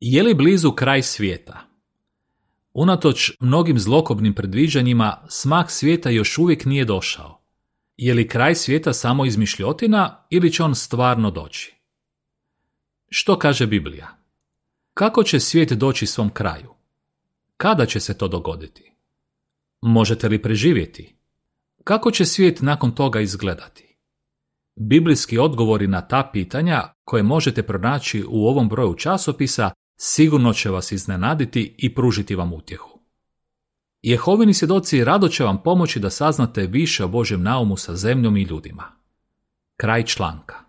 Je li blizu kraj svijeta? Unatoč mnogim zlokobnim predviđanjima, smak svijeta još uvijek nije došao. Je li kraj svijeta samo izmišljotina ili će on stvarno doći? Što kaže Biblija? Kako će svijet doći svom kraju? Kada će se to dogoditi? Možete li preživjeti? Kako će svijet nakon toga izgledati? Biblijski odgovori na ta pitanja koje možete pronaći u ovom broju časopisa sigurno će vas iznenaditi i pružiti vam utjehu. Jehovini svjedoci rado će vam pomoći da saznate više o Božjem naumu sa zemljom i ljudima. Kraj članka.